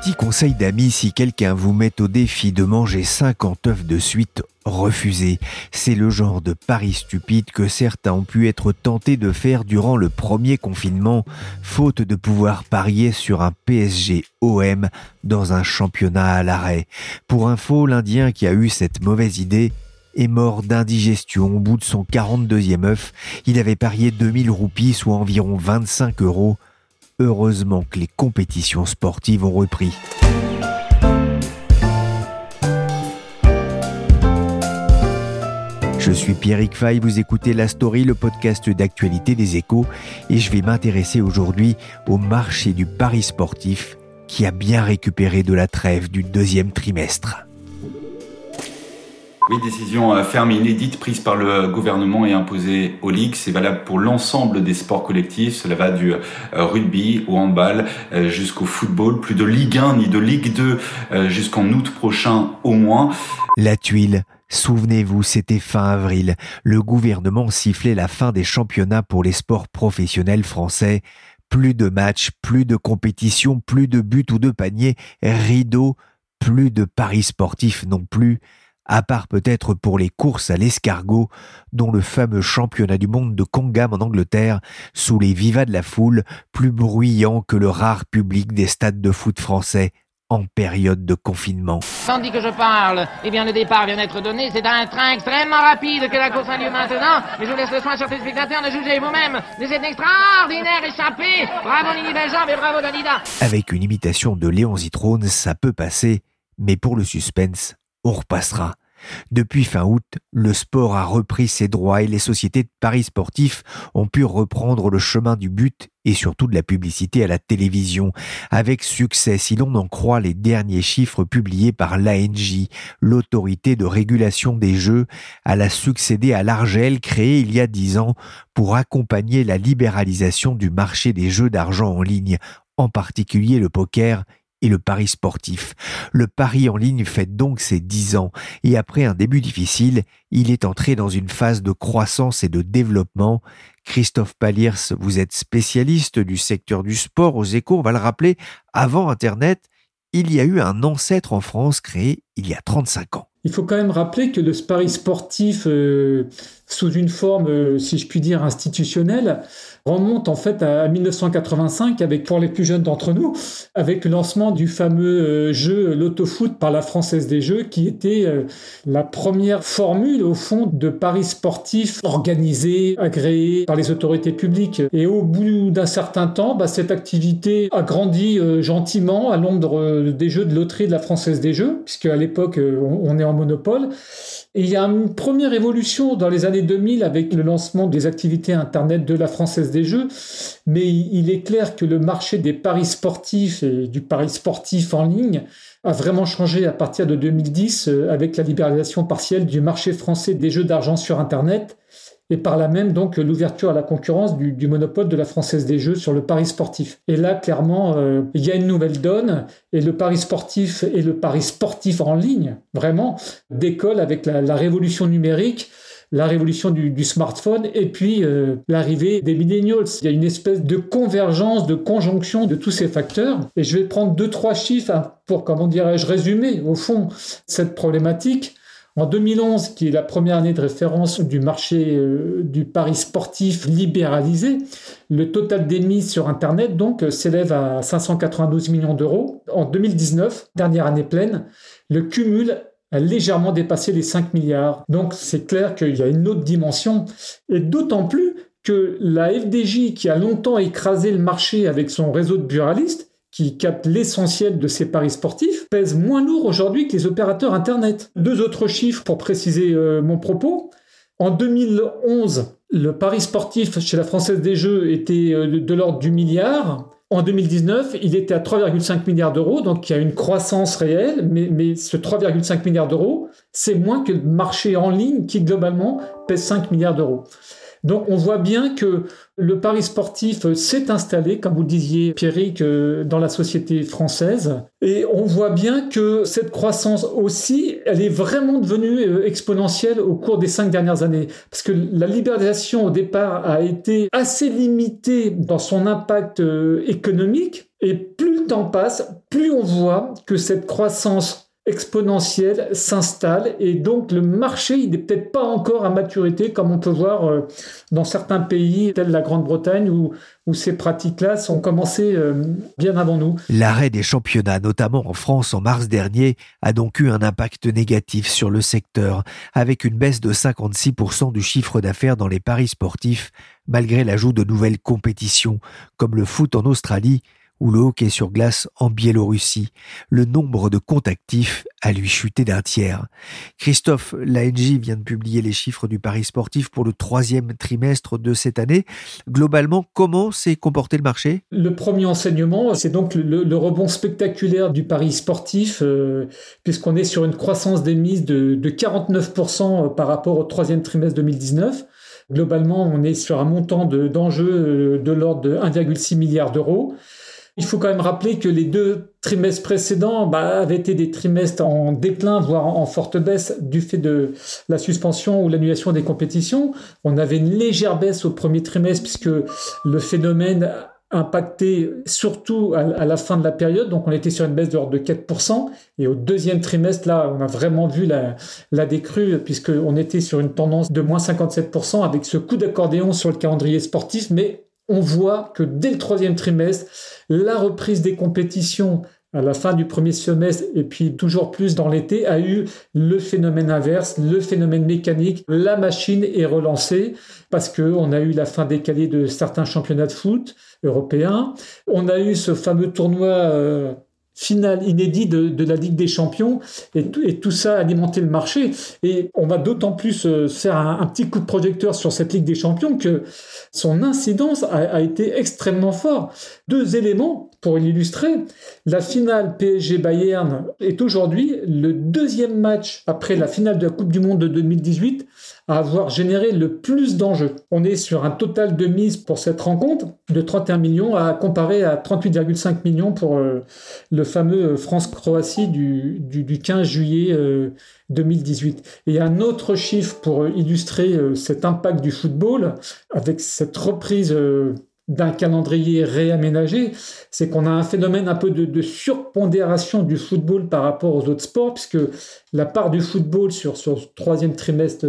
Petit conseil d'amis, si quelqu'un vous met au défi de manger 50 œufs de suite, refusez. C'est le genre de pari stupide que certains ont pu être tentés de faire durant le premier confinement, faute de pouvoir parier sur un PSG OM dans un championnat à l'arrêt. Pour info, l'Indien qui a eu cette mauvaise idée est mort d'indigestion au bout de son 42e œuf. Il avait parié 2000 roupies, soit environ 25 euros. Heureusement que les compétitions sportives ont repris. Je suis Pierrick Fay, vous écoutez La Story, le podcast d'actualité des échos, et je vais m'intéresser aujourd'hui au marché du pari sportif qui a bien récupéré de la trêve du deuxième trimestre. Oui, décision euh, ferme et inédite prise par le gouvernement et imposée aux ligues. C'est valable pour l'ensemble des sports collectifs. Cela va du euh, rugby au handball euh, jusqu'au football. Plus de Ligue 1 ni de Ligue 2 jusqu'en août prochain au moins. La tuile, souvenez-vous, c'était fin avril. Le gouvernement sifflait la fin des championnats pour les sports professionnels français. Plus de matchs, plus de compétitions, plus de buts ou de paniers, rideau, plus de paris sportifs non plus à part peut-être pour les courses à l'escargot, dont le fameux championnat du monde de Congham en Angleterre, sous les vivas de la foule, plus bruyant que le rare public des stades de foot français en période de confinement. Tandis que je parle, eh bien le départ vient d'être donné, c'est un train extrêmement rapide que la course a lieu maintenant, mais je vous laisse le soin sur les spectateurs de juger vous-même de cette extraordinaire échappée. Bravo Nini Benjambe et bravo Danida. Avec une imitation de Léon Zitrone, ça peut passer, mais pour le suspense, on repassera. Depuis fin août, le sport a repris ses droits et les sociétés de paris sportifs ont pu reprendre le chemin du but et surtout de la publicité à la télévision, avec succès si l'on en croit les derniers chiffres publiés par l'ANJ, l'autorité de régulation des jeux, elle a succédé à l'Argel créé il y a dix ans pour accompagner la libéralisation du marché des jeux d'argent en ligne, en particulier le poker et le pari sportif. Le pari en ligne fait donc ses dix ans et après un début difficile, il est entré dans une phase de croissance et de développement. Christophe Paliers, vous êtes spécialiste du secteur du sport aux échos, on va le rappeler, avant Internet, il y a eu un ancêtre en France créé il y a 35 ans. Il faut quand même rappeler que le pari sportif, euh, sous une forme, euh, si je puis dire, institutionnelle, remonte en fait à 1985 avec pour les plus jeunes d'entre nous avec le lancement du fameux euh, jeu l'autofoot par la Française des Jeux qui était euh, la première formule au fond de paris sportifs organisés, agréés par les autorités publiques. Et au bout d'un certain temps, bah, cette activité a grandi gentiment à l'ombre des jeux de loterie de la Française des Jeux, puisque à l'époque on est en monopole. Et il y a une première évolution dans les années 2000 avec le lancement des activités Internet de la Française des Jeux, mais il est clair que le marché des paris sportifs et du pari sportif en ligne a vraiment changé à partir de 2010 euh, avec la libéralisation partielle du marché français des jeux d'argent sur Internet et par là même donc l'ouverture à la concurrence du, monopole de la Française des Jeux sur le pari sportif. Et là, clairement, euh, il y a une nouvelle donne et le pari sportif et le pari sportif en ligne, vraiment, décolle avec la, révolution numérique la révolution du, smartphone et puis euh, l'arrivée des millennials. Il y a une espèce de convergence, de conjonction de tous ces facteurs. Et je vais prendre deux, trois chiffres hein, pour, comment dirais-je, résumer au fond cette problématique. En 2011, qui est la première année de référence du marché euh, du pari sportif libéralisé, le total d'émis sur Internet donc s'élève à 592 millions d'euros. En 2019, dernière année pleine, le cumul a légèrement dépassé les 5 milliards. Donc c'est clair qu'il y a une autre dimension, et d'autant plus que la FDJ, qui a longtemps écrasé le marché avec son réseau de buralistes, qui capte l'essentiel de ces paris sportifs, pèse moins lourd aujourd'hui que les opérateurs Internet. Deux autres chiffres pour préciser euh, mon propos. En 2011, le pari sportif chez la Française des Jeux était euh, de l'ordre du milliard. En 2019, il était à 3,5 milliards d'euros, donc il y a une croissance réelle, mais, ce 3,5 milliards d'euros, c'est moins que le marché en ligne qui globalement pèse 5 milliards d'euros. Donc on voit bien que le pari sportif s'est installé, comme vous le disiez, Pierrick, euh, dans la société française. Et on voit bien que cette croissance aussi, elle est vraiment devenue euh, exponentielle au cours des cinq dernières années. Parce que la libéralisation au départ a été assez limitée dans son impact euh, économique. Et plus le temps passe, plus on voit que cette croissance exponentielle s'installe et donc le marché il n'est peut-être pas encore à maturité comme on peut voir euh, dans certains pays tels la Grande-Bretagne où, où ces pratiques-là sont commencées euh, bien avant nous. L'arrêt des championnats, notamment en France en mars dernier, a donc eu un impact négatif sur le secteur, avec une baisse de 56% du chiffre d'affaires dans les paris sportifs, malgré l'ajout de nouvelles compétitions, comme le foot en Australie ou le hockey sur glace en Biélorussie, le nombre de comptes actifs a lui chuté d'un tiers. Christophe, l'ANJ vient de publier les chiffres du Paris sportif pour le troisième trimestre de cette année. Globalement, comment s'est comporté le marché? Le premier enseignement, c'est donc le, rebond spectaculaire du Paris sportif, euh, puisqu'on est sur une croissance des mises de, de 49% par rapport au troisième trimestre 2019. Globalement, on est sur un montant d'enjeux euh, de l'ordre de 1,6 milliard d'euros. Il faut quand même rappeler que les deux trimestres précédents bah, avaient été des trimestres en déclin, voire en forte baisse du fait de la suspension ou l'annulation des compétitions. On avait une légère baisse au premier trimestre puisque le phénomène impactait surtout à, la fin de la période. Donc on était sur une baisse de l'ordre de 4%. Et au deuxième trimestre, là, on a vraiment vu la, la décrue puisqu'on était sur une tendance de moins 57% avec ce coup d'accordéon sur le calendrier sportif. Mais on voit que dès le troisième trimestre, la reprise des compétitions à la fin du premier semestre et puis toujours plus dans l'été a eu le phénomène inverse, le phénomène mécanique. La machine est relancée parce qu'on a eu la fin décalée de certains championnats de foot européens. On a eu ce fameux tournoi euh, finale inédit de, la Ligue des Champions et, et, tout ça a alimenté le marché. Et on va d'autant plus euh, faire un, petit coup de projecteur sur cette Ligue des Champions que son incidence a, a été extrêmement fort. Deux éléments pour l'illustrer. La finale PSG-Bayern est aujourd'hui le deuxième match après la finale de la Coupe du Monde de 2018 à avoir généré le plus d'enjeux. On est sur un total de mise pour cette rencontre de 31 millions à comparer à 38,5 millions pour euh, le fameux France-Croatie du, du, 15 juillet 2018. Euh, Et un autre chiffre pour illustrer euh, cet impact du football avec cette reprise d'un calendrier réaménagé, c'est qu'on a un phénomène un peu de, surpondération du football par rapport aux autres sports, puisque la part du football sur, sur troisième trimestre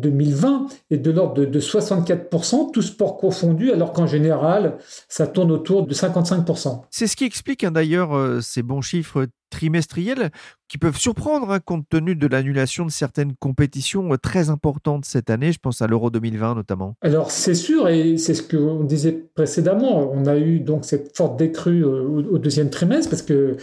2020 euh, est de l'ordre de, de 64%, tout sport confondu, alors qu'en général, ça tourne autour de 55%. C'est ce qui explique hein, d'ailleurs euh, ces bons chiffres trimestriels qui peuvent surprendre hein, compte tenu de l'annulation de certaines compétitions euh, très importantes cette année. Je pense à l'Euro 2020 notamment. Alors c'est sûr et c'est ce qu'on disait précédemment. On a eu donc cette forte décrue euh, au, deuxième trimestre parce que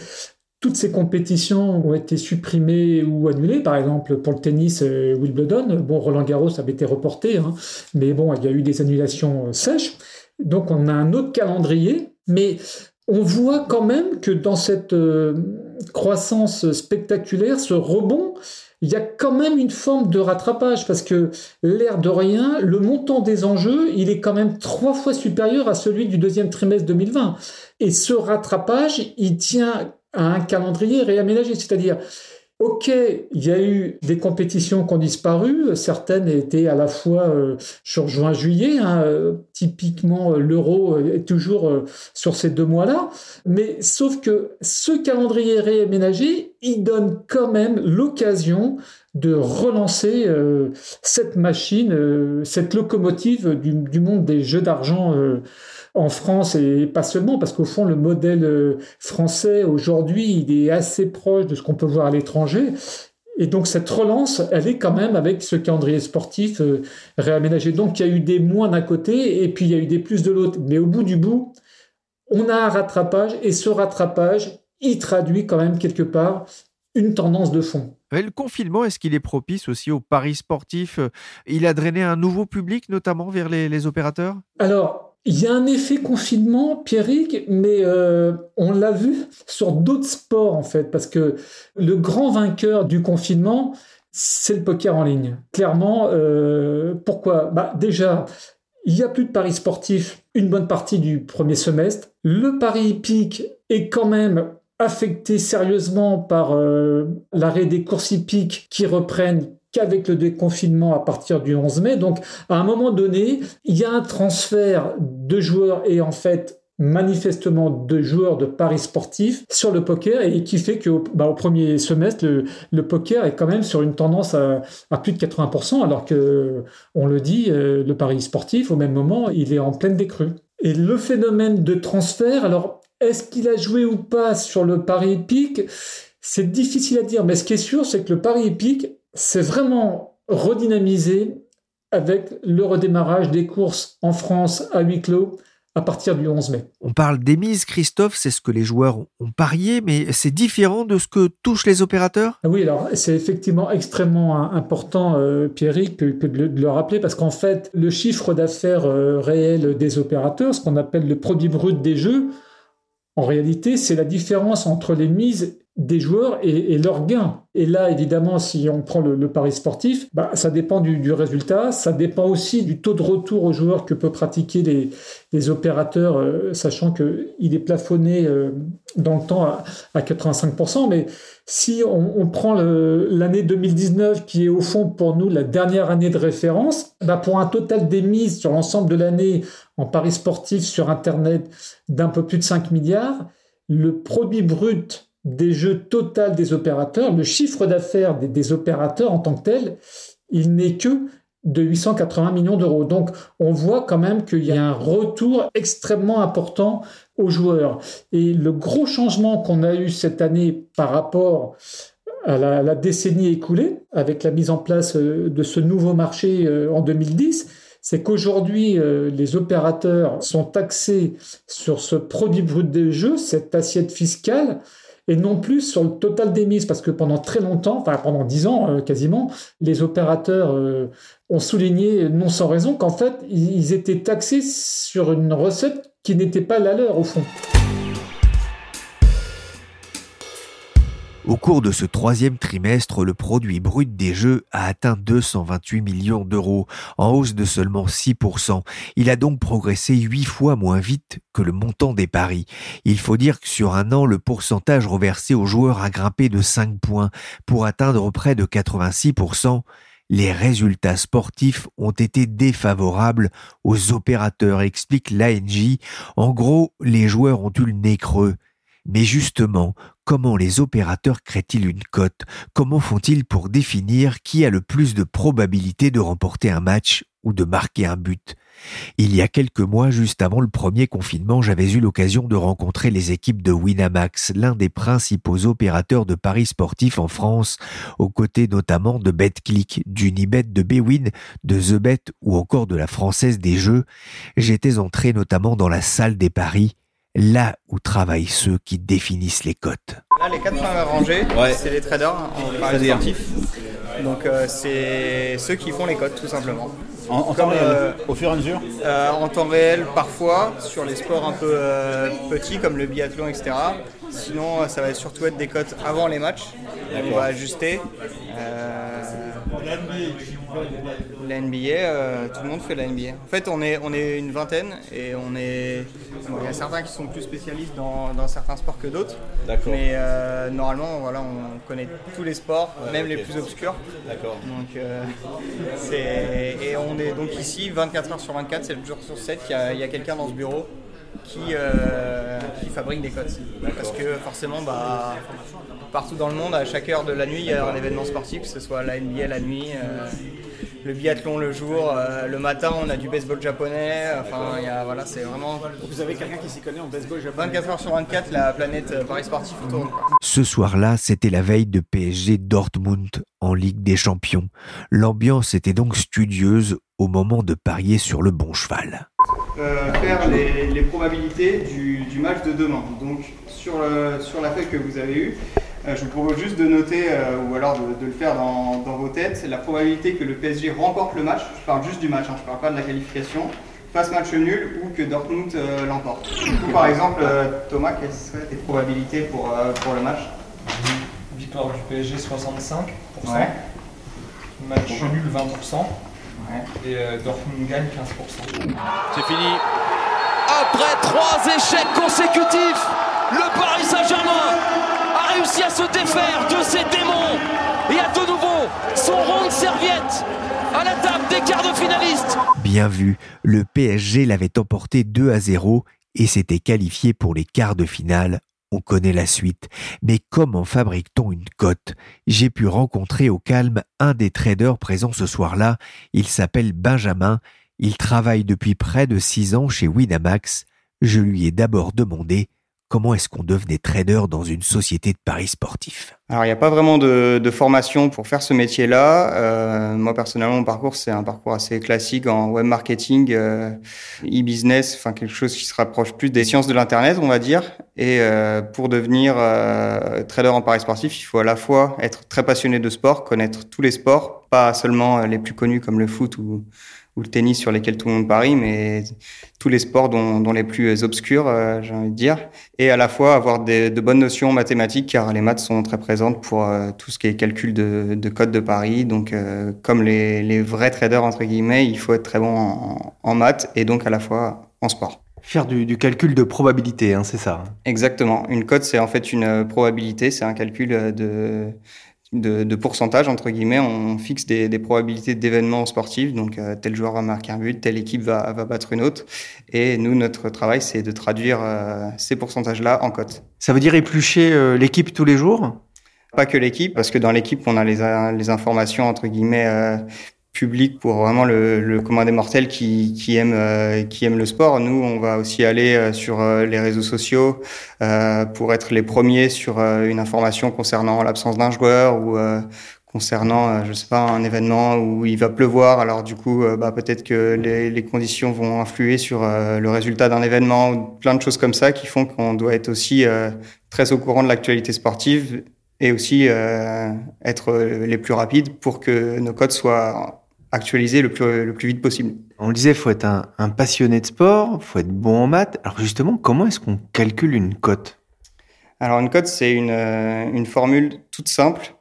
toutes ces compétitions ont été supprimées ou annulées. Par exemple, pour le tennis, euh, Wimbledon, bon, Roland Garros avait été reporté, hein, mais bon, il y a eu des annulations sèches. Donc on a un autre calendrier, mais on voit quand même que dans cette croissance spectaculaire, ce rebond, il y a quand même une forme de rattrapage parce que l'air de rien, le montant des enjeux, il est quand même trois fois supérieur à celui du deuxième trimestre 2020. Et ce rattrapage, il tient un calendrier réaménagé, c'est-à-dire Ok, il y a eu des compétitions qui ont disparu. Certaines étaient à la fois euh, sur juin-juillet. Hein, euh, typiquement, euh, l'euro est toujours sur ces deux mois-là. Mais sauf que ce calendrier réaménagé, il donne quand même l'occasion de relancer cette machine, cette locomotive du, monde des jeux d'argent en France et pas seulement, parce qu'au fond, le modèle euh, français aujourd'hui, il est assez proche de ce qu'on peut voir à l'étranger. Et donc cette relance, elle est quand même avec ce calendrier sportif euh, réaménagé. Donc il y a eu des moins d'un côté et puis il y a eu des plus de l'autre. Mais au bout du bout, on a un rattrapage et ce rattrapage, il traduit quand même quelque part une tendance de fond. le confinement, est-ce qu'il est propice aussi aux paris sportifs Il a drainé un nouveau public, notamment vers les, opérateurs? Alors, il y a un effet confinement, Pierrick, mais euh, on l'a vu sur d'autres sports, en fait, parce que le grand vainqueur du confinement, c'est le poker en ligne. Clairement, euh, pourquoi? Bah, Déjà, il n'y a plus de paris sportifs une bonne partie du premier semestre. Le pari hippique est quand même affecté sérieusement par euh, l'arrêt des courses hippiques qui reprennent qu'avec le déconfinement à partir du 11 mai. Donc, à un moment donné, il y a un transfert de joueurs et en fait, manifestement de joueurs de paris sportifs sur le poker et qui fait que bah, au premier semestre le, poker est quand même sur une tendance à, plus de 80% alors que on le dit euh, le pari sportif au même moment il est en pleine décrue et le phénomène de transfert alors est-ce qu'il a joué ou pas sur le pari épique? C'est difficile à dire, mais ce qui est sûr, c'est que le pari épique s'est vraiment redynamisé avec le redémarrage des courses en France à huis clos à partir du 11 mai. On parle des mises, Christophe, c'est ce que les joueurs ont parié, mais c'est différent de ce que touchent les opérateurs? Oui, alors c'est effectivement extrêmement important, euh, Pierrick, que, de, le rappeler, parce qu'en fait, le chiffre d'affaires euh, réel des opérateurs, ce qu'on appelle le produit brut des jeux, en réalité, c'est la différence entre les mises des joueurs et, leurs gains. Et là, évidemment, si on prend le, pari sportif, bah, ça dépend du, résultat, ça dépend aussi du taux de retour aux joueurs que peuvent pratiquer les, opérateurs, euh, sachant qu'il est plafonné euh, dans le temps à, à 85%. Mais si on, prend l'année 2019, qui est au fond pour nous la dernière année de référence, bah pour un total d'émises sur l'ensemble de l'année en paris sportif sur Internet d'un peu plus de 5 milliards, le produit brut des jeux total des opérateurs, le chiffre d'affaires des, opérateurs en tant que tel, il n'est que de 880 millions d'euros. Donc on voit quand même qu'il y a un retour extrêmement important aux joueurs. Et le gros changement qu'on a eu cette année par rapport à la, décennie écoulée, avec la mise en place euh, de ce nouveau marché euh, en 2010, c'est qu'aujourd'hui, euh, les opérateurs sont taxés sur ce produit brut des jeux, cette assiette fiscale, et non plus sur le total des mises, parce que pendant très longtemps, enfin pendant dix ans quasiment, les opérateurs ont souligné, non sans raison, qu'en fait, ils étaient taxés sur une recette qui n'était pas la leur au fond. Au cours de ce troisième trimestre, le produit brut des jeux a atteint 228 millions d'euros, en hausse de seulement 6%. Il a donc progressé 8 fois moins vite que le montant des paris. Il faut dire que sur un an, le pourcentage reversé aux joueurs a grimpé de 5 points pour atteindre près de 86% les résultats sportifs ont été défavorables aux opérateurs, explique l'ANJ. En gros, les joueurs ont eu le nez creux. Mais justement, comment les opérateurs créent-ils une cote? Comment font-ils pour définir qui a le plus de probabilité de remporter un match ou de marquer un but? Il y a quelques mois, juste avant le premier confinement, j'avais eu l'occasion de rencontrer les équipes de Winamax, l'un des principaux opérateurs de paris sportifs en France, aux côtés notamment de BetClick, d'Unibet, de Bwin, de TheBet ou encore de la Française des Jeux. J'étais entré notamment dans la salle des paris, là où travaillent ceux qui définissent les cotes. Là, les quatre premières rangées, c'est les traders en paris sportifs. Donc euh, c'est ceux qui font les cotes tout simplement. En, temps réel, euh, au fur et à mesure euh, En temps réel, parfois, sur les sports un peu euh, petits comme le biathlon, etc. Sinon, ça va surtout être des cotes avant les matchs. On va ajuster. La NBA, euh, tout le monde fait la NBA. En fait, on est, on est une vingtaine et on est. Il y a certains qui sont plus spécialistes dans, certains sports que d'autres. Mais euh, normalement, voilà, on connaît tous les sports, même les plus obscurs. D'accord. Donc, euh, et on est donc ici 24 heures sur 24, 7 jours sur 7. Il y a, quelqu'un dans ce bureau qui, qui fabrique des cotes. Parce que forcément, bah, partout dans le monde, à chaque heure de la nuit, il y a un événement sportif, que ce soit la NBA la nuit, euh, le biathlon le jour, euh, le matin, on a du baseball japonais. Enfin, il y a, voilà, c'est vraiment. Vous avez quelqu'un qui s'y connaît en baseball japonais 24 heures sur 24, la planète euh, Paris Sportif tourne. Ce soir-là, c'était la veille de PSG Dortmund en Ligue des Champions. L'ambiance était donc studieuse au moment de parier sur le bon cheval. Faire les, probabilités du, match de demain. Donc sur, sur la feuille que vous avez eue, je vous propose juste de noter, ou alors de, le faire dans, vos têtes, la probabilité que le PSG remporte le match, je parle juste du match, hein, je ne parle pas de la qualification, fasse match nul ou que Dortmund l'emporte. par exemple, Thomas, quelles seraient tes probabilités pour, pour le match? Victoire du PSG 65%, match nul 20%, et Dortmund gagne 15%. C'est fini. Après trois échecs consécutifs, le Paris Saint-Germain a réussi à se défaire de ses démons et a de nouveau son rond de serviette à la table des quarts de finalistes. Bien vu, le PSG l'avait emporté 2 à 0 et s'était qualifié pour les quarts de finale on connaît la suite. Mais comment fabrique-t-on une cote J'ai pu rencontrer au calme un des traders présents ce soir-là. Il s'appelle Benjamin. Il travaille depuis près de six ans chez Winamax. Je lui ai d'abord demandé Comment est-ce qu'on devenait trader dans une société de paris sportifs? Alors, il n'y a pas vraiment de, formation pour faire ce métier-là. Euh, moi, personnellement, mon parcours, c'est un parcours assez classique en web marketing, euh, e-business, enfin quelque chose qui se rapproche plus des sciences de l'Internet, on va dire. Et euh, pour devenir trader en paris sportifs, il faut à la fois être très passionné de sport, connaître tous les sports, pas seulement les plus connus comme le foot ou ou le tennis sur lesquels tout le monde parie, mais tous les sports dont, les plus obscurs, euh, j'ai envie de dire, et à la fois avoir de bonnes notions mathématiques, car les maths sont très présentes pour euh, tout ce qui est calcul de, de code de paris. Donc, euh, comme les, vrais traders, entre guillemets, il faut être très bon en, maths et donc à la fois en sport. Faire du, calcul de probabilité, hein, c'est ça Exactement. Une cote, c'est en fait une probabilité, c'est un calcul de de, pourcentage, entre guillemets, on fixe des, probabilités d'événements sportifs. Donc, euh, tel joueur va marquer un but, telle équipe va, battre une autre. Et nous, notre travail, c'est de traduire euh, ces pourcentages-là en cote. Ça veut dire éplucher euh, l'équipe tous les jours? Pas que l'équipe, parce que dans l'équipe, on a les, les informations entre guillemets public pour vraiment le, le commun des mortels qui, qui aime euh, qui aime le sport. Nous, on va aussi aller euh, sur euh, les réseaux sociaux pour être les premiers sur une information concernant l'absence d'un joueur ou concernant, je sais pas, un événement où il va pleuvoir. Alors du coup, bah, peut-être que les, les, conditions vont influer sur le résultat d'un événement ou plein de choses comme ça qui font qu'on doit être aussi très au courant de l'actualité sportive et aussi être les plus rapides pour que nos codes soient actualiser le plus, le plus vite possible. On le disait, il faut être un, passionné de sport, il faut être bon en maths. Alors justement, comment est-ce qu'on calcule une cote? Alors une cote, c'est une, euh, une formule toute simple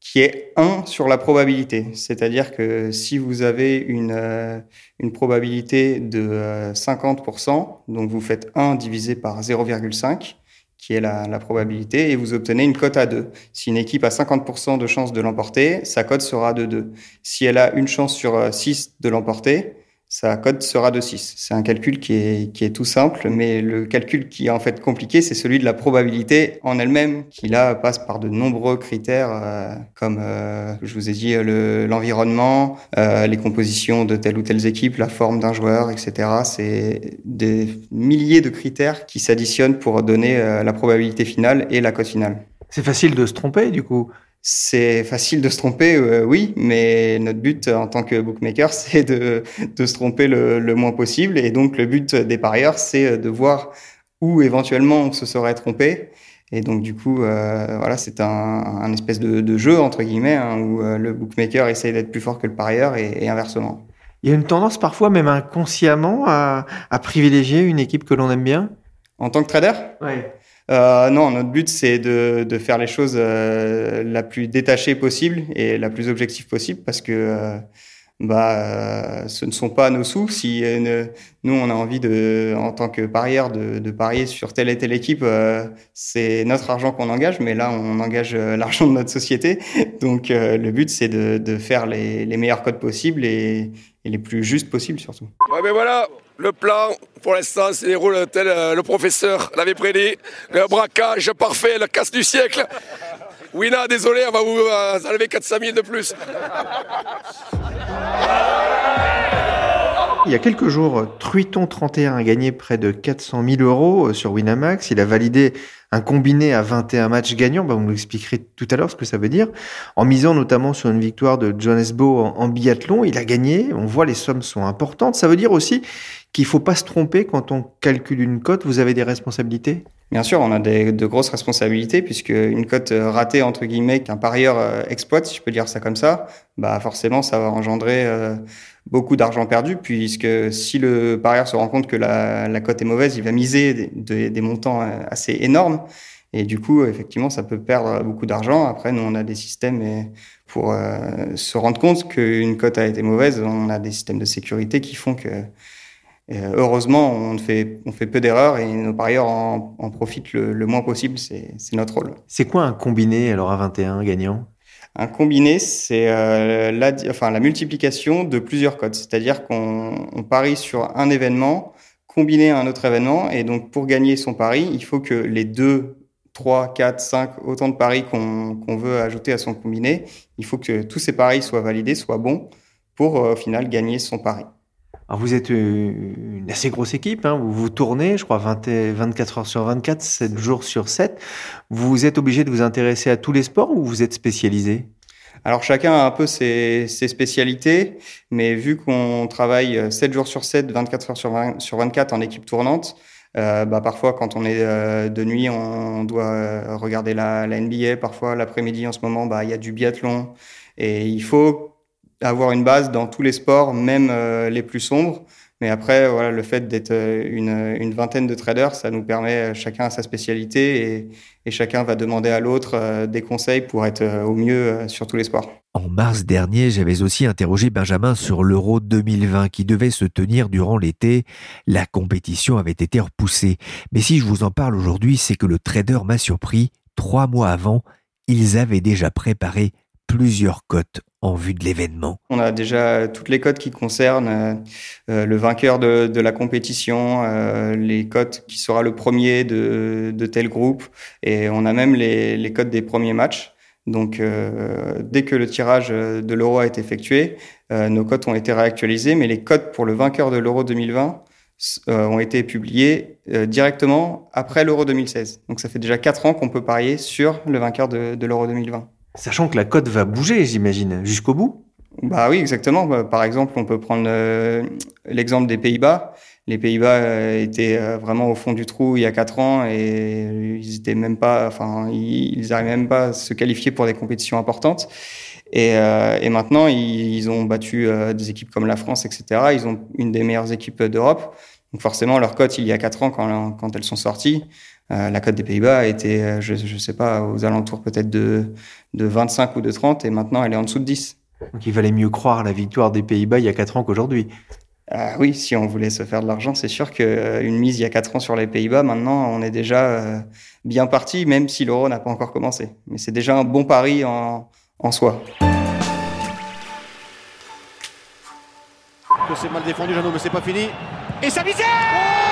qui est 1 sur la probabilité. C'est-à-dire que si vous avez une, euh, une probabilité de 50%, euh, donc vous faites 1 divisé par 0,5, qui est la, probabilité, et vous obtenez une cote à 2. Si une équipe a 50% de chance de l'emporter, sa cote sera de 2. Si elle a une chance sur 6 de l'emporter, sa cote sera de 6. C'est un calcul qui est, tout simple, mais le calcul qui est en fait compliqué, c'est celui de la probabilité en elle-même, qui là passe par de nombreux critères, euh, comme euh, je vous ai dit, l'environnement, euh, les compositions de telle ou telle équipe, la forme d'un joueur, etc. C'est des milliers de critères qui s'additionnent pour donner la probabilité finale et la cote finale. C'est facile de se tromper du coup c'est facile de se tromper, euh, oui, mais notre but en tant que bookmaker, c'est de, de, se tromper le, le, moins possible. Et donc, le but des parieurs, c'est de voir où éventuellement on se serait trompé. Et donc, du coup, euh, voilà, c'est un, un, espèce de, de, jeu, entre guillemets, hein, où euh, le bookmaker essaye d'être plus fort que le parieur et, et, inversement. Il y a une tendance parfois, même inconsciemment, à, à privilégier une équipe que l'on aime bien? En tant que trader? Oui. Euh, non, notre but c'est de, faire les choses euh, la plus détachée possible et la plus objective possible parce que euh, bah, ce ne sont pas nos sous. Si nous on a envie de, en tant que parieur, de, parier sur telle et telle équipe, c'est notre argent qu'on engage, mais là on engage l'argent de notre société. Donc le but c'est de, faire les, meilleurs codes possibles et, les plus justes possibles surtout. Ouais, mais voilà, le plan, pour l'instant, se déroule tel euh, le professeur l'avait prédit. Le braquage parfait, le casse du siècle. Wina, désolé, on va vous euh, enlever 400 000 de plus. Il y a quelques jours, Truiton 31 a gagné près de 400 000 euros euh, sur Winamax. Il a validé un combiné à 21 matchs gagnants. Bah, vous nous expliquerez tout à l'heure ce que ça veut dire. En misant notamment sur une victoire de John Esbo en, biathlon, il a gagné. On voit les sommes sont importantes. Ça veut dire aussi qu'il faut pas se tromper quand on calcule une cote. Vous avez des responsabilités? Bien sûr, on a des, de grosses responsabilités puisque une cote ratée entre guillemets qu'un parieur euh, exploite, si je peux dire ça comme ça, bah forcément ça va engendrer euh, beaucoup d'argent perdu puisque si le parieur se rend compte que la, cote est mauvaise, il va miser des, montants euh, assez énormes et du coup effectivement ça peut perdre beaucoup d'argent. Après nous on a des systèmes pour se rendre compte qu'une cote a été mauvaise, on a des systèmes de sécurité qui font que euh, heureusement, on fait, on fait peu d'erreurs et nos parieurs en, en profitent le, moins possible. C'est notre rôle. C'est quoi un combiné alors à 21 gagnant? Un combiné, c'est euh, la, enfin, la multiplication de plusieurs codes. C'est-à-dire qu'on on parie sur un événement combiné à un autre événement. Et donc, pour gagner son pari, il faut que les deux 3, 4, 5, autant de paris qu'on veut ajouter à son combiné, il faut que tous ces paris soient validés, soient bons pour euh, au final gagner son pari. Alors vous êtes une assez grosse équipe, hein. vous vous tournez, je crois, 20 24 heures sur 24, 7 jours sur 7. Vous êtes obligé de vous intéresser à tous les sports ou vous êtes spécialisé? Alors chacun a un peu ses, spécialités, mais vu qu'on travaille 7 jours sur 7, 24 heures sur, 20, sur 24 en équipe tournante, euh, bah parfois quand on est euh, de nuit, on doit euh, regarder la, la NBA. Parfois l'après-midi, en ce moment, bah il y a du biathlon, et il faut avoir une base dans tous les sports, même euh, les plus sombres. Mais après, voilà, le fait d'être euh, une, vingtaine de traders, ça nous permet euh, chacun à sa spécialité et, et chacun va demander à l'autre des conseils pour être au mieux sur tous les sports. En mars dernier, j'avais aussi interrogé Benjamin sur l'Euro 2020 qui devait se tenir durant l'été. La compétition avait été repoussée. Mais si je vous en parle aujourd'hui, c'est que le trader m'a surpris. Trois mois avant, ils avaient déjà préparé plusieurs cotes en vue de l'événement On a déjà toutes les cotes qui concernent euh, euh, le vainqueur de, la compétition, euh, les cotes qui sera le premier de, tel groupe, et on a même les, cotes des premiers matchs. Donc, euh, dès que le tirage de l'euro a été effectué, euh, nos cotes ont été réactualisées, mais les cotes pour le vainqueur de l'euro 2020 ont été publiées directement après l'euro 2016. Donc, ça fait déjà quatre ans qu'on peut parier sur le vainqueur de l'euro 2020. Sachant que la cote va bouger, j'imagine, jusqu'au bout. Bah oui, exactement. Bah, par exemple, on peut prendre euh, l'exemple des Pays-Bas. Les Pays-Bas euh, étaient euh, vraiment au fond du trou il y a quatre ans et ils même pas, ils n'arrivaient même pas à se qualifier pour des compétitions importantes. Et, maintenant, ils, ont battu des équipes comme la France, etc. Ils ont une des meilleures équipes d'Europe. Donc forcément, leur cote, il y a quatre ans, quand, elles sont sorties, la cote des Pays-Bas a été, je ne sais pas, aux alentours peut-être de, de 25 ou de 30, et maintenant elle est en dessous de 10. Donc il valait mieux croire la victoire des Pays-Bas il y a 4 ans qu'aujourd'hui. Euh, oui, si on voulait se faire de l'argent, c'est sûr qu'une euh, mise il y a 4 ans sur les Pays-Bas, maintenant on est déjà euh, bien parti, même si l'euro n'a pas encore commencé. Mais c'est déjà un bon pari en, en soi. C'est mal défendu, Jeannot, mais c'est pas fini. Et ça Oh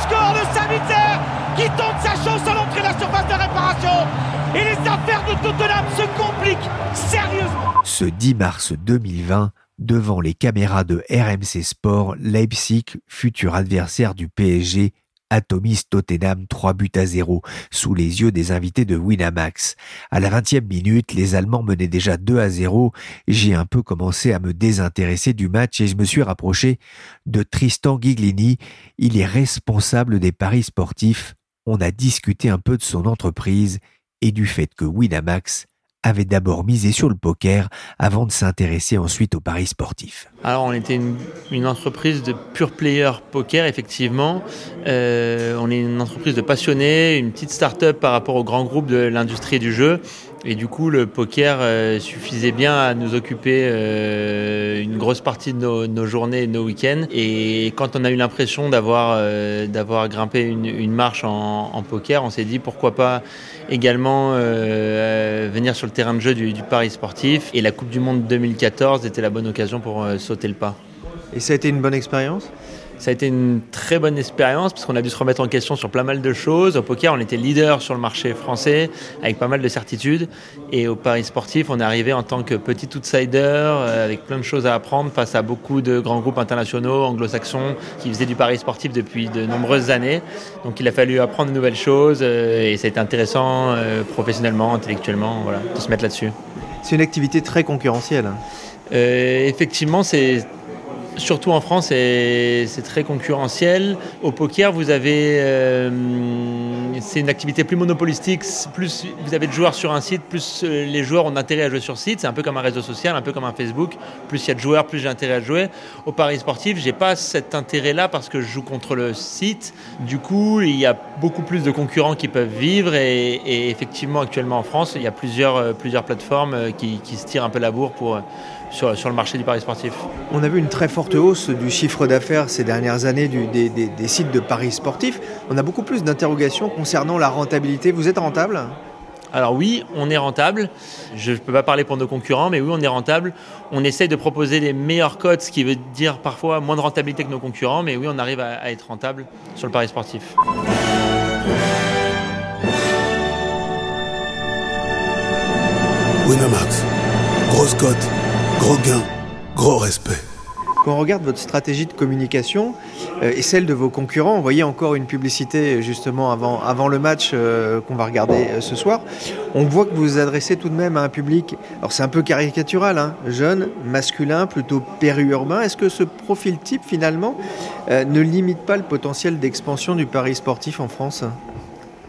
score de Savitzer qui tente sa chance à l'entrée de la surface de réparation. Et les affaires de Tottenham se compliquent sérieusement. Ce 10 mars 2020, devant les caméras de RMC Sport, Leipzig, futur adversaire du PSG, atomise Tottenham 3 buts à 0 sous les yeux des invités de Winamax. À la 20e minute, les Allemands menaient déjà 2 à 0. J'ai un peu commencé à me désintéresser du match et je me suis rapproché de Tristan Giglini. Il est responsable des paris sportifs. On a discuté un peu de son entreprise et du fait que Winamax avait d'abord misé sur le poker avant de s'intéresser ensuite aux paris sportifs. Alors on était une, entreprise de pure player poker effectivement. Euh, on est une entreprise de passionnés, une petite start-up par rapport au grand groupe de l'industrie du jeu. Et du coup, le poker euh, suffisait bien à nous occuper euh, une grosse partie de nos, journées de nos week-ends. Et quand on a eu l'impression d'avoir euh, d'avoir grimpé une, marche en, poker, on s'est dit pourquoi pas également venir sur le terrain de jeu du, du, Paris sportif. Et la Coupe du Monde 2014 était la bonne occasion pour sauter le pas. Et ça a été une bonne expérience? Ça a été une très bonne expérience parce qu'on a dû se remettre en question sur plein mal de choses. Au poker, on était leader sur le marché français avec pas mal de certitudes. Et au Paris sportif, on est arrivé en tant que petit outsider euh, avec plein de choses à apprendre face à beaucoup de grands groupes internationaux, anglo-saxons, qui faisaient du Paris sportif depuis de nombreuses années. Donc il a fallu apprendre de nouvelles choses euh, et ça a été intéressant euh, professionnellement, intellectuellement, voilà, de se mettre là-dessus. C'est une activité très concurrentielle. Euh, effectivement, c'est Surtout en France, c'est très concurrentiel. Au poker, vous avez, euh, c'est une activité plus monopolistique. Plus vous avez de joueurs sur un site, plus euh, les joueurs ont intérêt à jouer sur site. C'est un peu comme un réseau social, un peu comme un Facebook. Plus il y a de joueurs, plus j'ai intérêt à jouer. Au paris sportif, j'ai pas cet intérêt-là parce que je joue contre le site. Du coup, il y a beaucoup plus de concurrents qui peuvent vivre et, effectivement, actuellement en France, il y a plusieurs, euh, plusieurs plateformes qui, qui se tirent un peu la bourre pour sur, le marché du paris sportif. On a vu une très forte hausse du chiffre d'affaires ces dernières années des, sites de paris sportifs. On a beaucoup plus d'interrogations concernant la rentabilité. Vous êtes rentable? Alors oui, on est rentable. Je ne peux pas parler pour nos concurrents, mais oui, on est rentable. On essaye de proposer les meilleurs codes, ce qui veut dire parfois moins de rentabilité que nos concurrents, mais oui, on arrive à, à être rentable sur le pari sportif. Winamax, grosse cote Gros gain, gros respect. Quand on regarde votre stratégie de communication euh, et celle de vos concurrents, on voyait encore une publicité justement avant, avant le match euh, qu'on va regarder euh, ce soir. On voit que vous vous adressez tout de même à un public, alors c'est un peu caricatural, hein, jeune, masculin, plutôt périurbain. Est-ce que ce profil type finalement ne limite pas le potentiel d'expansion du pari sportif en France?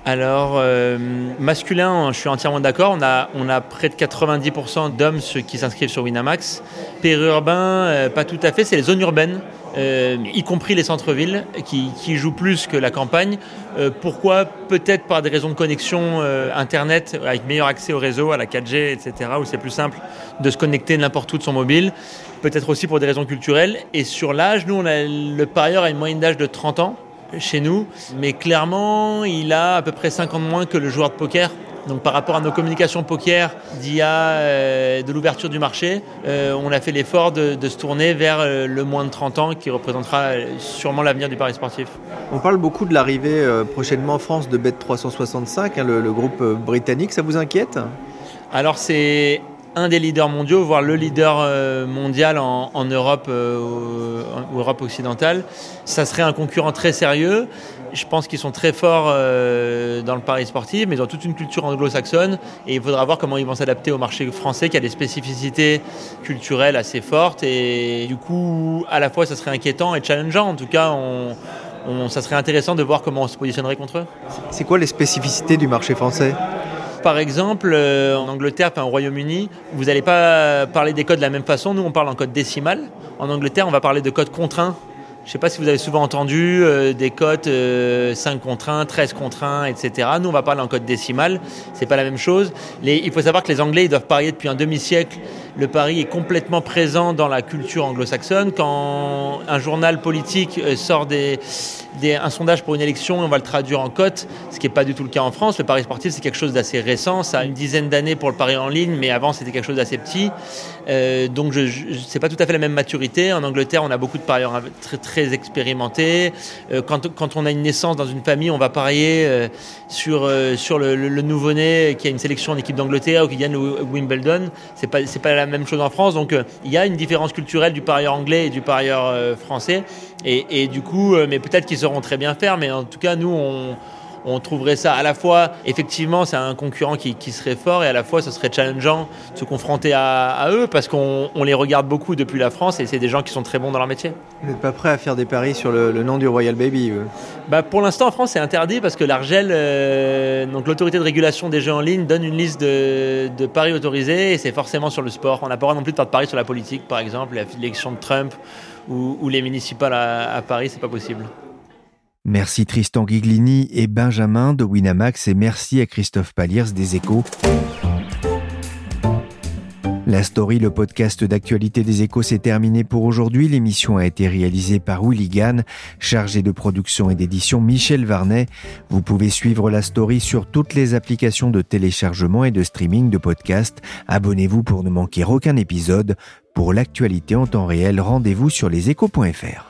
Alors, euh, masculin, je suis entièrement d'accord. On a, près de 90% d'hommes qui s'inscrivent sur Winamax. Périurbain, euh, pas tout à fait, c'est les zones urbaines, euh, y compris les centres-villes, qui, jouent plus que la campagne. pourquoi? Peut-être par des raisons de connexion Internet, avec meilleur accès au réseau, à la 4G, etc., où c'est plus simple de se connecter n'importe où de son mobile. Peut-être aussi pour des raisons culturelles. Et sur l'âge, nous, le parieur a une moyenne d'âge de 30 ans chez nous, mais clairement, il a à peu près 5 ans de moins que le joueur de poker. Donc par rapport à nos communications poker d'IA euh, de l'ouverture du marché, euh, on a fait l'effort de, se tourner vers euh, le moins de 30 ans qui représentera sûrement l'avenir du pari sportif. On parle beaucoup de l'arrivée prochainement en France de Bet365, hein, le, groupe britannique. Ça vous inquiète? Alors c'est un des leaders mondiaux, voire le leader euh, mondial en, Europe, euh, ou Europe occidentale. Ça serait un concurrent très sérieux. Je pense qu'ils sont très forts euh, dans le pari sportif, mais ils ont toute une culture anglo-saxonne et il faudra voir comment ils vont s'adapter au marché français qui a des spécificités culturelles assez fortes et du coup, à la fois, ça serait inquiétant et challengeant. En tout cas, ça serait intéressant de voir comment on se positionnerait contre eux. C'est quoi les spécificités du marché français? Par exemple, euh, en Angleterre, au Royaume-Uni, vous n'allez pas parler des codes de la même façon. Nous, on parle en code décimal. En Angleterre, on va parler de codes contraints. Je ne sais pas si vous avez souvent entendu euh, des codes 5 euh, contre 1, 13 contre 1, etc. Nous, on va parler en code décimal. C'est pas la même chose. il faut savoir que les Anglais, ils doivent parier depuis un demi-siècle. Le pari est complètement présent dans la culture anglo-saxonne. Quand un journal politique sort des, un sondage pour une élection on va le traduire en cote, ce qui n'est pas du tout le cas en France. Le pari sportif, c'est quelque chose d'assez récent. Ça a une dizaine d'années pour le pari en ligne, mais avant, c'était quelque chose d'assez petit. Euh, donc, je, n'est pas tout à fait la même maturité. En Angleterre, on a beaucoup de parieurs très, très expérimentés. Euh, quand, quand, on a une naissance dans une famille, on va parier euh, sur, sur le, nouveau-né qui a une sélection en équipe d'Angleterre ou qui gagne le Wimbledon. C'est pas, c'est pas la même chose en France. Donc, il y a une différence culturelle du parieur anglais et du parieur français. Et, et, du coup, mais peut-être qu'ils sauront très bien faire, mais en tout cas, nous, on, on trouverait ça à la fois, effectivement, c'est un concurrent qui, serait fort et à la fois, ce serait challengeant de se confronter à, eux parce qu'on les regarde beaucoup depuis la France et c'est des gens qui sont très bons dans leur métier. Vous n'êtes pas prêt à faire des paris sur le, nom du Royal Baby bah, Pour l'instant, en France, c'est interdit parce que l'Argel, euh, donc l'autorité de régulation des jeux en ligne, donne une liste de, paris autorisés et c'est forcément sur le sport. On n'a pas le droit non plus de faire de paris sur la politique, par exemple, l'élection de Trump ou, les municipales à, à Paris, c'est pas possible. Merci Tristan Giglini et Benjamin de Winamax et merci à Christophe Paliers des Échos. La story, le podcast d'actualité des échos, s'est terminé pour aujourd'hui. L'émission a été réalisée par Willy Gann, chargé de production et d'édition Michel Varnet. Vous pouvez suivre la story sur toutes les applications de téléchargement et de streaming de podcasts. Abonnez-vous pour ne manquer aucun épisode. Pour l'actualité en temps réel, rendez-vous sur leséchos.fr.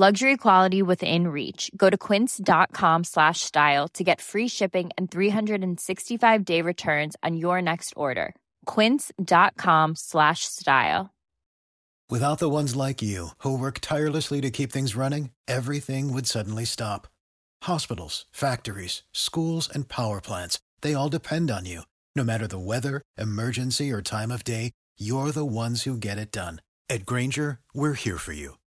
Luxury quality within reach. Go to quince.com slash style to get free shipping and 365 day returns on your next order. Quince.com slash style. Without the ones like you, who work tirelessly to keep things running, everything would suddenly stop. Hospitals, factories, schools, and power plants, they all depend on you. No matter the weather, emergency, or time of day, you're the ones who get it done. At Granger, we're here for you